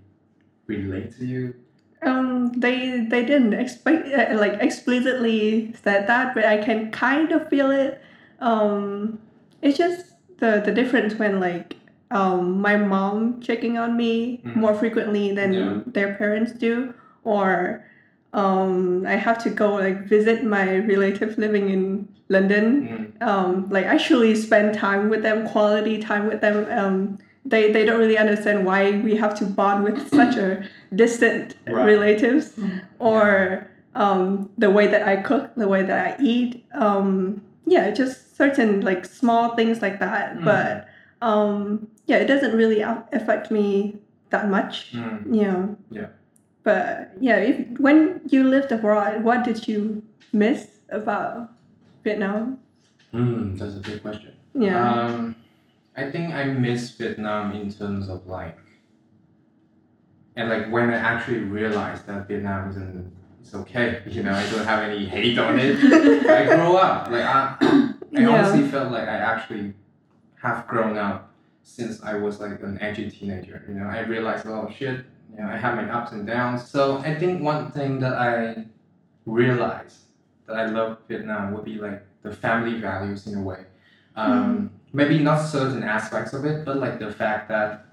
Speaker 1: relate to you?
Speaker 2: Um, they they didn't expect uh, like explicitly said that, but I can kind of feel it. Um, it's just the the difference when like um my mom checking on me
Speaker 1: Mhm.
Speaker 2: more frequently than
Speaker 1: Yeah.
Speaker 2: their parents do, or um I have to go like visit my relative living in London.
Speaker 1: Mm.
Speaker 2: Um, like actually spend time with them, quality time with them. Um, they they don't really understand why we have to bond with such a distant
Speaker 1: Right.
Speaker 2: relatives
Speaker 3: Mm.
Speaker 2: or um, the way that I cook, the way that I eat. Um, yeah, just certain like small things like that.
Speaker 1: Mm.
Speaker 2: But um, yeah, it doesn't really affect me that much.
Speaker 1: Mm.
Speaker 2: Yeah.
Speaker 1: Yeah.
Speaker 2: But yeah, if when you lived abroad, what did you miss about Vietnam?
Speaker 1: Mm, that's a big question.
Speaker 2: Yeah.
Speaker 1: Um, I think I miss Vietnam in terms of like, and like when I actually realized that Vietnam isn't, it's okay. You know, I don't have any hate on it. I grow up. Like I, I
Speaker 2: Yeah.
Speaker 1: honestly felt like I actually have grown up since I was like an edgy teenager. You know, I realized, oh shit, you know, I have my ups and downs. So I think one thing that I realized that I love Vietnam would be like the family values in a way. Um, Maybe not certain aspects of it, but like the fact that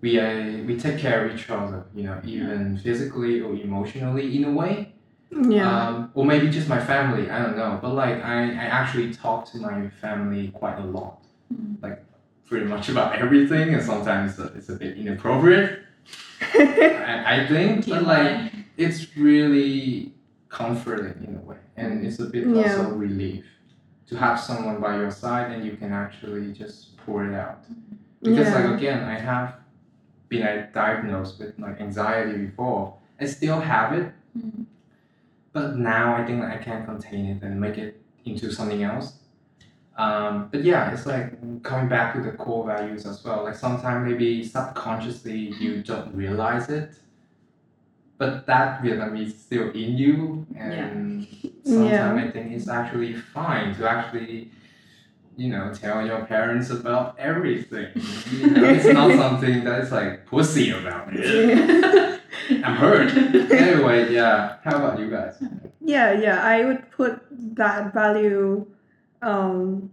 Speaker 1: we uh, we take care of each other. You know, even physically or emotionally in a way
Speaker 2: yeah.
Speaker 1: um, or maybe just my family i don't know but like I, I actually talk to my family quite a lot
Speaker 3: Mm.
Speaker 1: like pretty much about everything and sometimes it's a bit inappropriate I, I think but like it's really comforting in a way and it's a bit
Speaker 2: Yeah.
Speaker 1: also relief to have someone by your side and you can actually just pour it out because
Speaker 2: Yeah.
Speaker 1: like again i have been diagnosed with like anxiety before i still have it
Speaker 3: Mm.
Speaker 1: but now I think I can contain it and make it into something else. Um, but yeah, it's like coming back to the core values as well. Like sometimes maybe subconsciously you don't realize it, but that Vietnamese is still in you, and sometimes
Speaker 2: Yeah.
Speaker 1: I think it's actually fine to actually, you know, tell your parents about everything. You know, it's not something that is like pussy about it. I'm hurt. anyway, yeah. How about you guys?
Speaker 2: Yeah, yeah, I would put that value. Um,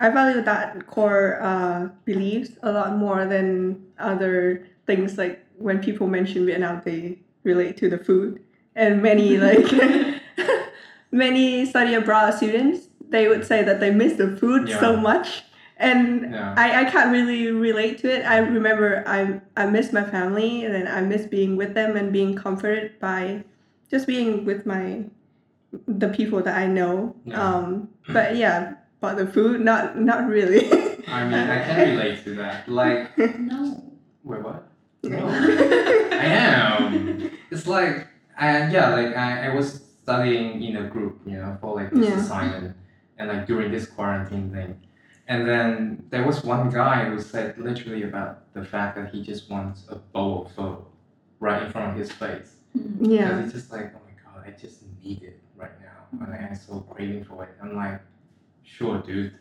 Speaker 2: I value that core uh, beliefs a lot more than other things. Like when people mention Vietnam, they relate to the food, and many like many study abroad students, they would say that they miss the food so much, and
Speaker 1: Yeah.
Speaker 2: I, I can't really relate to it. I remember I I miss my family and then I miss being with them and being comforted by just being with my the people that I know.
Speaker 1: Yeah.
Speaker 2: Um, but yeah, but the food not not really.
Speaker 1: I mean, I can relate to that. Like,
Speaker 3: No.
Speaker 1: wait, what? No. I am. It's like, I, yeah, like I, I was studying in a group, you know, for like this
Speaker 2: Yeah.
Speaker 1: assignment, and like during this quarantine thing, and then there was one guy who said literally about the fact that he just wants a bowl of pho right in front of his face.
Speaker 2: yeah.
Speaker 1: Because it's just like, oh my god, I just need it and I'm so craving for it. I'm like, sure, dude.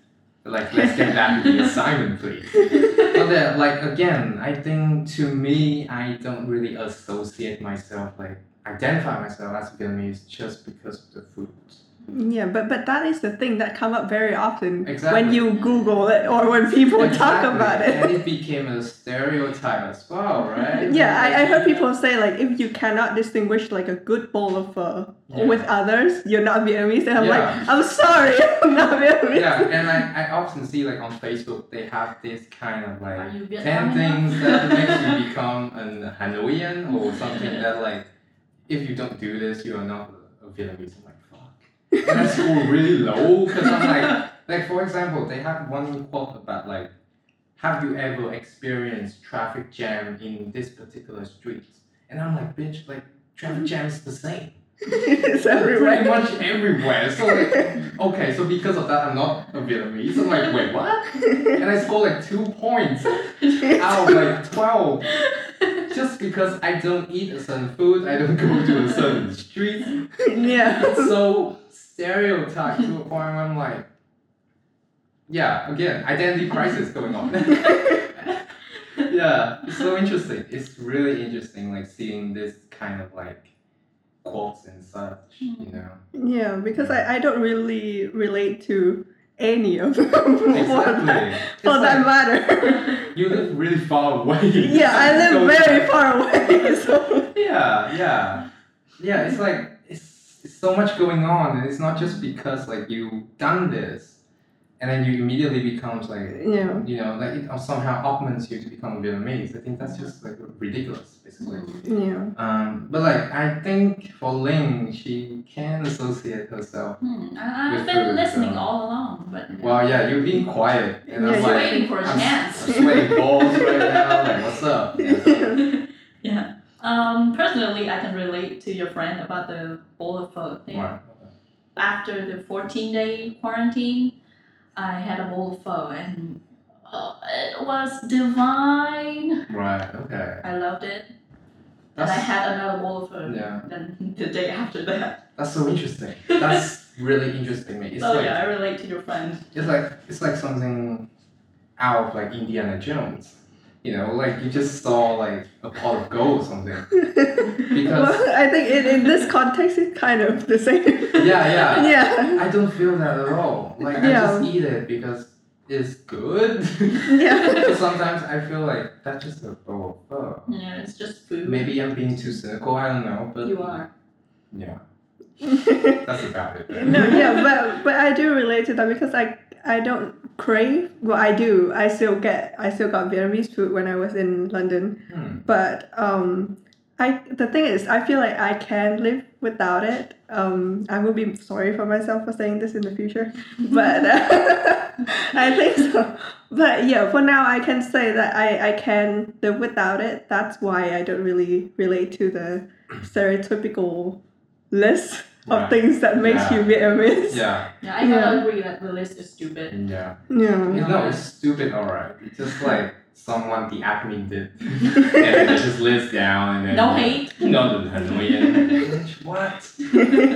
Speaker 1: Like, let's get back to the assignment, please. But then, like again, I think to me, I don't really associate myself like identify myself as Vietnamese just because of the food.
Speaker 2: Yeah, but but that is the thing that come up very often
Speaker 1: Exactly.
Speaker 2: when you Google it or when people talk about it.
Speaker 1: and it became a stereotype as well, right?
Speaker 2: Yeah, I, I heard people say like if you cannot distinguish like a good bowl of pho
Speaker 1: Yeah.
Speaker 2: with others, you're not Vietnamese. And I'm
Speaker 1: Yeah.
Speaker 2: like, I'm sorry, I'm not Vietnamese.
Speaker 1: Yeah, and I, I often see like on Facebook they have this kind of like
Speaker 3: you
Speaker 1: ten things that makes you become an Hanoian or something that like if you don't do this you are not a Vietnamese. Like fuck. And that's score really low because I'm like like for example they have one quote about like have you ever experienced traffic jam in this particular street? And I'm like bitch like traffic jam is the same.
Speaker 2: it's everywhere.
Speaker 1: Pretty
Speaker 2: everywhere.
Speaker 1: much everywhere. So like, okay, so because of that, I'm not a Vietnamese. I'm like, wait, what? And I scored like two points out of like twelve, just because I don't eat a certain food, I don't go to a certain street.
Speaker 2: yeah.
Speaker 1: So stereotyped to a point where I'm like, yeah, again, identity crisis going on. yeah, it's so interesting. It's really interesting, like seeing this kind of like quotes and such, you mm-hmm. know.
Speaker 2: Yeah, because I, I don't really relate to any of them for
Speaker 1: Exactly.
Speaker 2: that,
Speaker 1: It's
Speaker 2: for that
Speaker 1: like,
Speaker 2: matter.
Speaker 1: you live really far away.
Speaker 2: yeah, I
Speaker 1: So-
Speaker 2: live very far away, so
Speaker 1: Yeah, yeah, yeah. It's like it's, it's so much going on, and it's not just because like you done this, and then you immediately becomes like
Speaker 2: yeah.
Speaker 1: you know like it somehow augments you to become Vietnamese. I think that's just like ridiculous, basically.
Speaker 2: Yeah.
Speaker 1: Um, but like I think for Ling, she can associate herself.
Speaker 3: Hmm, I, I've been
Speaker 1: food,
Speaker 3: listening
Speaker 1: so-
Speaker 3: all along, but
Speaker 1: Well, yeah, you've been quiet, and
Speaker 2: Yeah,
Speaker 1: I'm
Speaker 2: you're
Speaker 1: like,
Speaker 3: waiting for a
Speaker 1: I'm,
Speaker 3: chance.
Speaker 1: I'm sweating balls right now. Like, what's up? Yeah.
Speaker 3: yeah. Um, personally, I can relate to your friend about the bowl of pho thing.
Speaker 1: Wow.
Speaker 3: After the 14 day quarantine, I had a bowl of pho and uh, it was divine.
Speaker 1: Right. Okay.
Speaker 3: I loved it. And I had another bowl of pho
Speaker 1: yeah.
Speaker 3: then the day after that.
Speaker 1: That's so interesting. That's really interesting, mate. It's
Speaker 3: so
Speaker 1: like
Speaker 3: yeah, I relate to your friend.
Speaker 1: it's like it's like something out of like Indiana Jones. You know, like you just saw like a pot of gold or something.
Speaker 2: well, I think in, in this context, it's kind of the same.
Speaker 1: Yeah, yeah.
Speaker 2: Yeah.
Speaker 1: I don't feel that at all. Like I
Speaker 2: Yeah.
Speaker 1: just eat it because it's good.
Speaker 2: Yeah.
Speaker 1: Sometimes I feel like that's just a bowl of pho.
Speaker 3: Yeah, it's just food.
Speaker 1: Maybe I'm being too cynical. I don't know, but
Speaker 3: you are.
Speaker 1: Yeah, that's about it. then.
Speaker 2: no, yeah, but but I do relate to that because I I don't crave. Well, I do. I still get. I still got Vietnamese food when I was in London.
Speaker 1: Hmm.
Speaker 2: But um, I the thing is, I feel like I can live without it. Um, I will be sorry for myself for saying this in the future, but uh, I think so. But yeah, for now, I can say that I I can live without it. That's why I don't really relate to the stereotypical list of
Speaker 1: Right.
Speaker 2: things that makes
Speaker 1: Yeah.
Speaker 2: you Vietnamese.
Speaker 1: Yeah,
Speaker 3: Yeah, I gotta
Speaker 2: Yeah.
Speaker 3: agree that the list is stupid.
Speaker 1: yeah.
Speaker 2: Yeah.
Speaker 1: No, it's stupid, alright. It's just like someone the admin did, and then they just list down and then
Speaker 3: No hate.
Speaker 1: No, the Hanoi. what?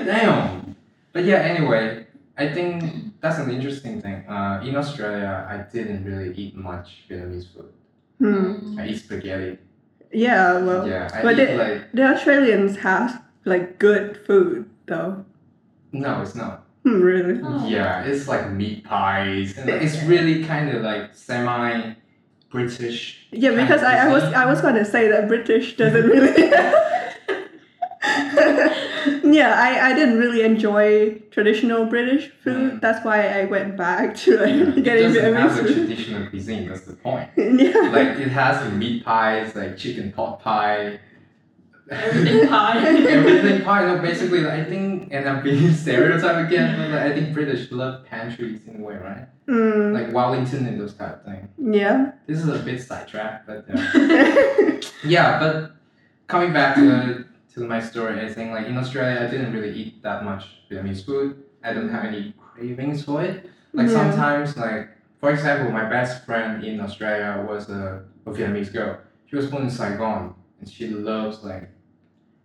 Speaker 1: Damn. But yeah, anyway, I think that's an interesting thing. Uh, in Australia, I didn't really eat much Vietnamese food.
Speaker 2: Hmm.
Speaker 1: I eat spaghetti.
Speaker 2: Yeah. Well,
Speaker 1: Yeah, I
Speaker 2: but
Speaker 1: eat
Speaker 2: it-
Speaker 1: like
Speaker 2: the Australians have like good food though.
Speaker 1: no, it's not.
Speaker 2: Hmm, really?
Speaker 3: Oh.
Speaker 1: Yeah, it's like meat pies, and it's really kind of like semi British.
Speaker 2: Yeah, because I, I was. I was gonna say that British doesn't really. yeah, I, I didn't really enjoy traditional British food.
Speaker 1: Mm.
Speaker 2: That's why I went back to like
Speaker 1: it
Speaker 2: getting
Speaker 1: doesn't have
Speaker 2: Vietnamese
Speaker 1: a traditional cuisine. That's the point.
Speaker 2: yeah.
Speaker 1: Like it has meat pies, like chicken pot pie.
Speaker 3: Everything pie.
Speaker 1: Everything pie. No, basically, like, I think, and I'm being stereotyped again, but like, I think British love pantries in a way, right?
Speaker 2: Mm,
Speaker 1: Like Wellington and those kind of things.
Speaker 2: yeah.
Speaker 1: This is a bit sidetracked, but uh, yeah. But coming back to to my story, I think like in Australia, I didn't really eat that much Vietnamese food. I don't have any cravings for it. Like
Speaker 2: Yeah.
Speaker 1: sometimes, like for example, my best friend in Australia was a, a Vietnamese girl. She was born in Saigon, and she loves like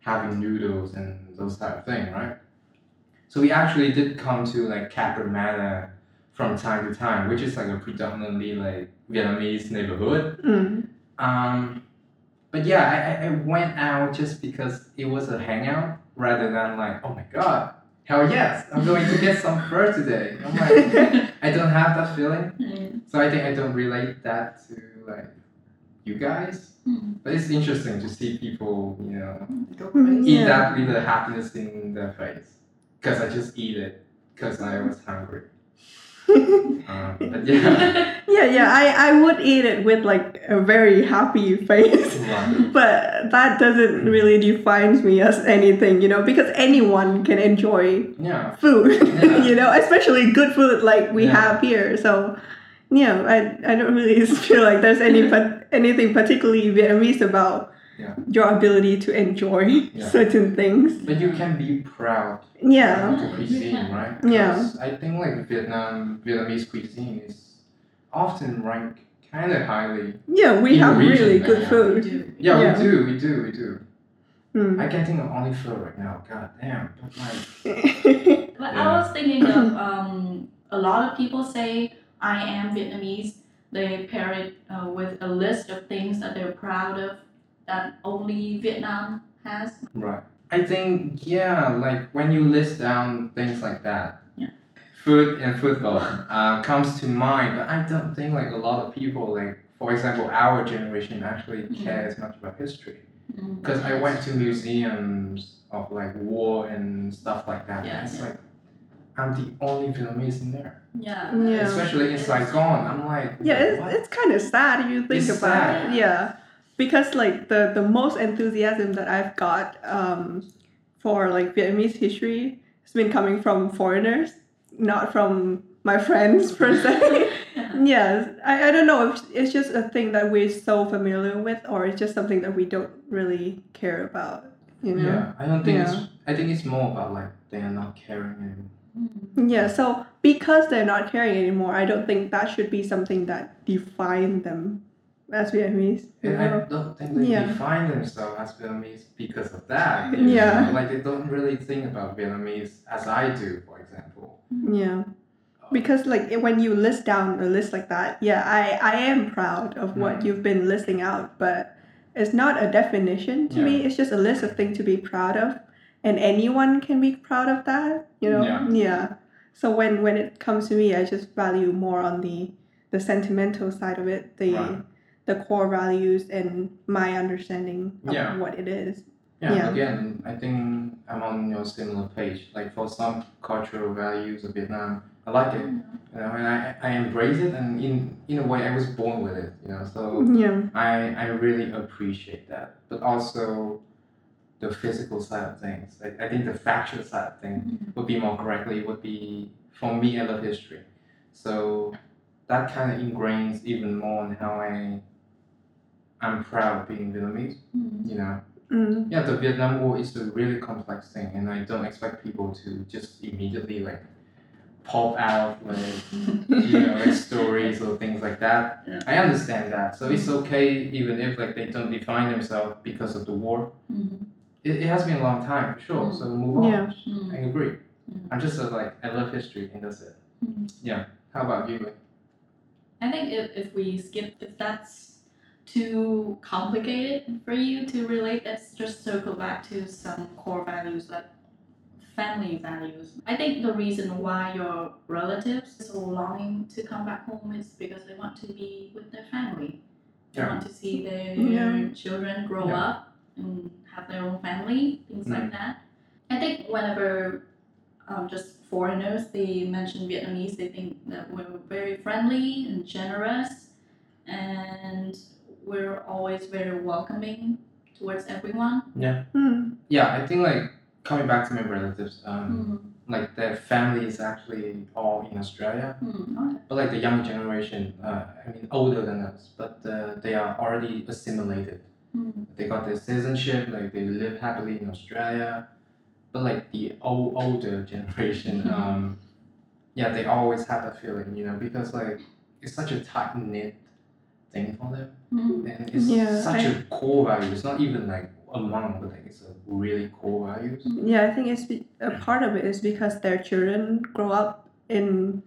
Speaker 1: having noodles and those type of thing, right? So we actually did come to like Cabramatta from time to time, which is like a predominantly like Vietnamese neighborhood.
Speaker 2: Mm.
Speaker 1: Um, but yeah, I, I- I went out just because it was a hangout rather than like, oh my god, hell yes, I'm going to get some pho today. I'm like, I don't have that feeling.
Speaker 3: Mm.
Speaker 1: So I think I don't relate that to like you guys.
Speaker 3: Mm.
Speaker 1: But it's interesting to see people, you know,
Speaker 2: Mm,
Speaker 1: eat
Speaker 2: Yeah.
Speaker 1: that with the happiness in their face. Because I just eat it because I was hungry. Um, yeah.
Speaker 2: yeah, yeah. I, I would eat it with like a very happy face. But that doesn't really define me as anything, you know, because anyone can enjoy
Speaker 1: Yeah.
Speaker 2: food,
Speaker 1: Yeah.
Speaker 2: you know, especially good food like we
Speaker 1: Yeah.
Speaker 2: have here. So, yeah, I, I don't really feel like there's any but anything particularly Vietnamese about
Speaker 1: Yeah.
Speaker 2: your ability to enjoy
Speaker 1: Yeah.
Speaker 2: certain things.
Speaker 1: But you can be proud
Speaker 2: Yeah,
Speaker 1: of the cuisine, right?
Speaker 2: Yeah.
Speaker 1: 'Cause I think like Vietnam Vietnamese cuisine is often ranked kind of highly.
Speaker 2: yeah, we have
Speaker 1: region,
Speaker 2: really good
Speaker 1: yeah.
Speaker 2: Food.
Speaker 3: do.
Speaker 1: Yeah,
Speaker 2: Yeah.
Speaker 1: we do, we do, we do.
Speaker 2: Mm.
Speaker 1: I can't think of only food right now. God damn. But like,
Speaker 3: But
Speaker 1: Yeah.
Speaker 3: I was thinking of um, a lot of people say I am Vietnamese. They pair it uh, with a list of things that they're proud of that only Vietnam has.
Speaker 1: right. I think yeah, like when you list down things like that.
Speaker 3: Yeah.
Speaker 1: Food and football uh, comes to mind, but I don't think like a lot of people like, for example, our generation actually
Speaker 3: Mhm.
Speaker 1: cares much about history. Because I went to museums of like war and stuff like that.
Speaker 3: Yeah,
Speaker 1: it's
Speaker 3: yeah.
Speaker 1: like I'm the only Vietnamese in there.
Speaker 3: Yeah.
Speaker 2: Yeah.
Speaker 1: Especially in
Speaker 3: It's-
Speaker 1: Saigon. I'm like
Speaker 2: yeah, it's,
Speaker 1: what?
Speaker 2: it's kind of sad you think
Speaker 1: It's
Speaker 2: about
Speaker 1: sad.
Speaker 2: it. Yeah, because like the the most enthusiasm that I've got um, for like Vietnamese history has been coming from foreigners, not from my friends per se.
Speaker 3: Yeah.
Speaker 2: yes, I, I don't know if it's just a thing that we're so familiar with, or it's just something that we don't really care about. You know.
Speaker 1: Yeah, I don't think
Speaker 2: Yeah.
Speaker 1: it's. I think it's more about like they are not caring anymore.
Speaker 3: Mm.
Speaker 2: Yeah, so because they're not caring anymore, I don't think that should be something that define them as Vietnamese. you
Speaker 1: And I don't think they
Speaker 2: Yeah.
Speaker 1: define themselves as Vietnamese because of that.
Speaker 2: Yeah.
Speaker 1: know? Like they don't really think about Vietnamese as I do, for example.
Speaker 2: Yeah. Because like when you list down a list like that, yeah, I, I am proud of what
Speaker 1: Mhm.
Speaker 2: you've been listing out, but it's not a definition to me. It's just a list of things to be proud of. And anyone can be proud of that, you know?
Speaker 1: Yeah.
Speaker 2: So when when it comes to me, I just value more on the the sentimental side of it, the
Speaker 1: Right.
Speaker 2: the core values and my understanding of
Speaker 1: Yeah.
Speaker 2: what it is.
Speaker 1: Yeah,
Speaker 2: Yeah.
Speaker 1: again, I think I'm on your similar page. Like for some cultural values of Vietnam, I like it. Mm-hmm. You know, and I, I embrace it, and in in a way, I was born with it. You know, so
Speaker 2: Yeah.
Speaker 1: I I really appreciate that. But also, the physical side of things. I, I think the factual side of things
Speaker 3: Mm.
Speaker 1: would be more correctly would be for me. I love history, so that kind of ingrains even more in how I. I'm proud of being Vietnamese.
Speaker 3: Mm.
Speaker 1: You know.
Speaker 2: Mm.
Speaker 1: Yeah, the Vietnam War is a really complex thing, and I don't expect people to just immediately like pop out with you know like stories or things like that.
Speaker 3: Yeah.
Speaker 1: I understand that, so it's okay even if like they don't define themselves because of the war.
Speaker 3: Mm.
Speaker 1: It, it has been a long time for sure, so move on.
Speaker 2: Yeah.
Speaker 3: Mm.
Speaker 1: I agree.
Speaker 3: Mm.
Speaker 1: I'm just uh, like I love history, and that's it.
Speaker 3: Mm.
Speaker 1: Yeah. How about you?
Speaker 3: I think if, if we skip, if that's too complicated for you to relate, let's just circle back to some core values like family values. I think the reason why your relatives are so longing to come back home is because they want to be with their family. They
Speaker 1: Yeah.
Speaker 3: want to see their
Speaker 2: Yeah.
Speaker 3: children grow
Speaker 1: Yeah.
Speaker 3: up and have their own family, things like that. I think whenever um, just foreigners they mention Vietnamese, they think that we're very friendly and generous, and we're always very welcoming towards everyone. Yeah.
Speaker 2: Hmm.
Speaker 1: Yeah, I think like coming back to my relatives, um,
Speaker 3: Mm.
Speaker 1: like their family is actually all in Australia.
Speaker 3: Mm. Okay.
Speaker 1: But like the young generation, uh, I mean older than us, but uh, they are already assimilated.
Speaker 3: Mm.
Speaker 1: They got their citizenship, like they live happily in Australia. But like the old older generation, um, yeah, they always have that feeling, you know, because like it's such a tight knit thing for them,
Speaker 3: Mm.
Speaker 1: and it's
Speaker 2: Yeah,
Speaker 1: such
Speaker 2: I-
Speaker 1: a core value. It's not even like among, but like it's a really core values.
Speaker 2: Yeah, I think it's be- a part of it is because their children grow up in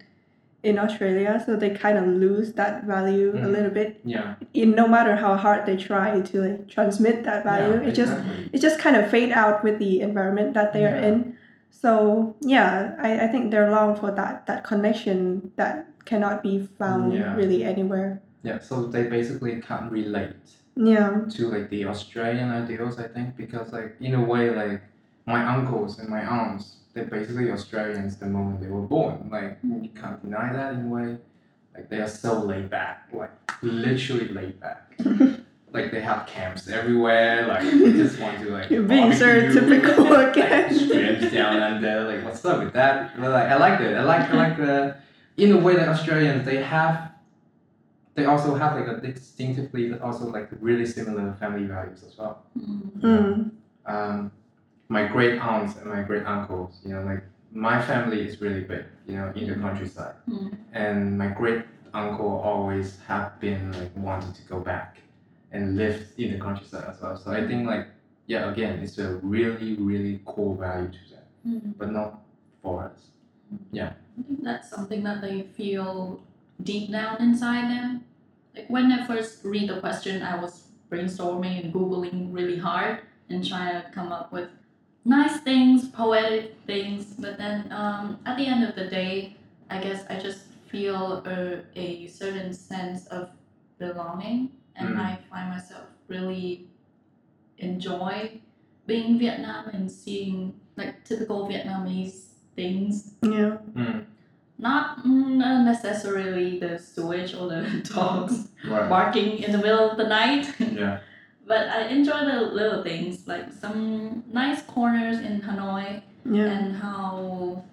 Speaker 2: in Australia, so they kind of lose that value a
Speaker 1: Mhm.
Speaker 2: little bit.
Speaker 1: Yeah,
Speaker 2: In no matter how hard they try to like transmit that value,
Speaker 1: yeah,
Speaker 2: it just it just kind of fade out with the environment that they are
Speaker 1: Yeah.
Speaker 2: in. So yeah, I, I think they're long for that that connection that cannot be found
Speaker 1: Yeah.
Speaker 2: really anywhere.
Speaker 1: yeah. So they basically can't relate.
Speaker 2: Yeah.
Speaker 1: to like the Australian ideals, I think, because like in a way, like my uncles and my aunts, they're basically Australians the moment they were born. Like you can't deny that in a way. Like they are so laid back, like literally laid back. like they have camps everywhere. Like they just want to like.
Speaker 2: You're being so
Speaker 1: barbecue,
Speaker 2: typical
Speaker 1: like,
Speaker 2: again.
Speaker 1: Down under. Like what's up with that? But like I like it. I like I like the. In a way, that Australians they have they also have like a distinctively also like really similar family values as well.
Speaker 3: Mm.
Speaker 2: Mm.
Speaker 1: Um, my great aunts and my great uncles, you know, like my family is really big, you know, in the countryside,
Speaker 3: Mm.
Speaker 1: and my great uncle always have been like wanting to go back and live in the countryside as well. So I think like yeah, again, it's a really really core value to them,
Speaker 3: Mm.
Speaker 1: but not for us. Yeah.
Speaker 3: I think that's something that they feel deep down inside them. Like when I first read the question, I was brainstorming and googling really hard and trying to come up with nice things, poetic things. But then um, at the end of the day, I guess I just feel a, a certain sense of belonging, and
Speaker 1: Mm.
Speaker 3: I find myself really enjoy being in Vietnam and seeing like typical Vietnamese things
Speaker 2: Yeah.
Speaker 1: Mm.
Speaker 3: not mm, necessarily the sewage or the dogs
Speaker 1: Right.
Speaker 3: barking in the middle of the night,
Speaker 1: Yeah.
Speaker 3: but I enjoy the little things like some nice corners in Hanoi
Speaker 2: Yeah.
Speaker 3: and how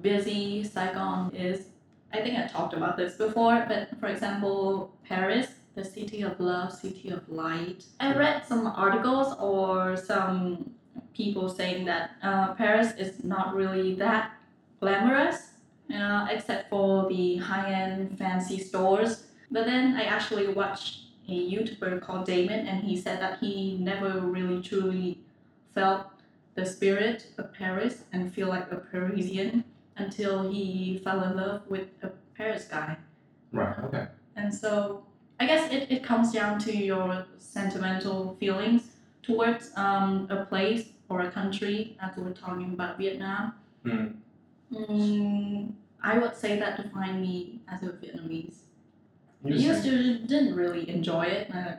Speaker 3: busy Saigon is. I think I talked about this before, but for example, Paris, the city of love, city of light. I read some articles or some people saying that uh, Paris is not really that glamorous, you know, except for the high-end fancy stores. But then I actually watched a YouTuber called Damon, and he said that he never really truly felt the spirit of Paris and feel like a Parisian until he fell in love with a Paris guy.
Speaker 1: Right. Okay.
Speaker 3: And so I guess it, it comes down to your sentimental feelings towards um, a place or a country, as we're talking about Vietnam.
Speaker 1: Mm.
Speaker 3: Mm, I would say that define me as a Vietnamese. I used to didn't really enjoy it. and I like,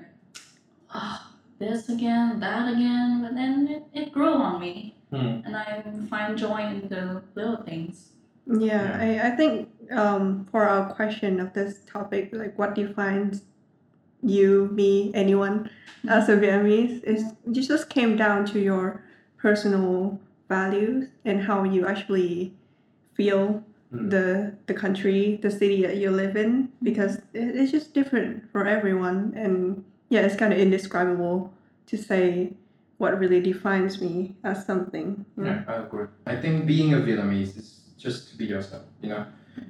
Speaker 3: oh, this again, that again, but then it, it grew on me,
Speaker 1: Hmm.
Speaker 3: and I find joy in the little things.
Speaker 2: Yeah, I, I think um, for our question of this topic, like what defines you, me, anyone as a Vietnamese, is it just came down to your personal values and how you actually feel
Speaker 1: Mm.
Speaker 2: the the country, the city that you live in, because it, it's just different for everyone, and yeah, it's kind of indescribable to say what really defines me as something. know?
Speaker 1: Yeah, I agree. I think being a Vietnamese is just to be yourself, you know,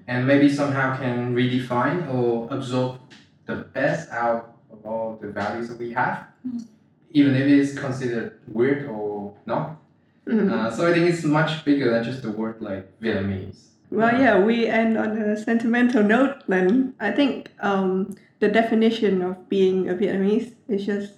Speaker 1: and maybe somehow can redefine or absorb the best out of all the values that we have,
Speaker 3: Mm.
Speaker 1: even if it is considered weird or not.
Speaker 2: Mhm.
Speaker 1: Uh, so I think it's much bigger than just the word like Vietnamese.
Speaker 2: Well, yeah, we end on a sentimental note then. I think um, the definition of being a Vietnamese is just,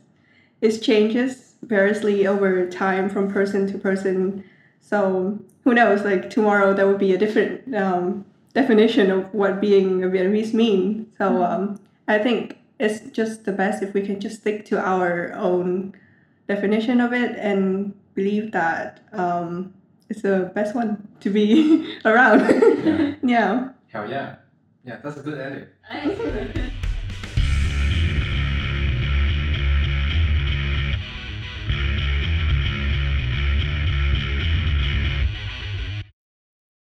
Speaker 2: it changes variously over time from person to person. So who knows, like tomorrow there will be a different um, definition of what being a Vietnamese mean. So um, I think it's just the best if we can just stick to our own definition of it and believe that um, it's the best one to be around.
Speaker 1: Yeah.
Speaker 2: yeah.
Speaker 1: Hell yeah. Yeah, that's a good edit.
Speaker 3: I-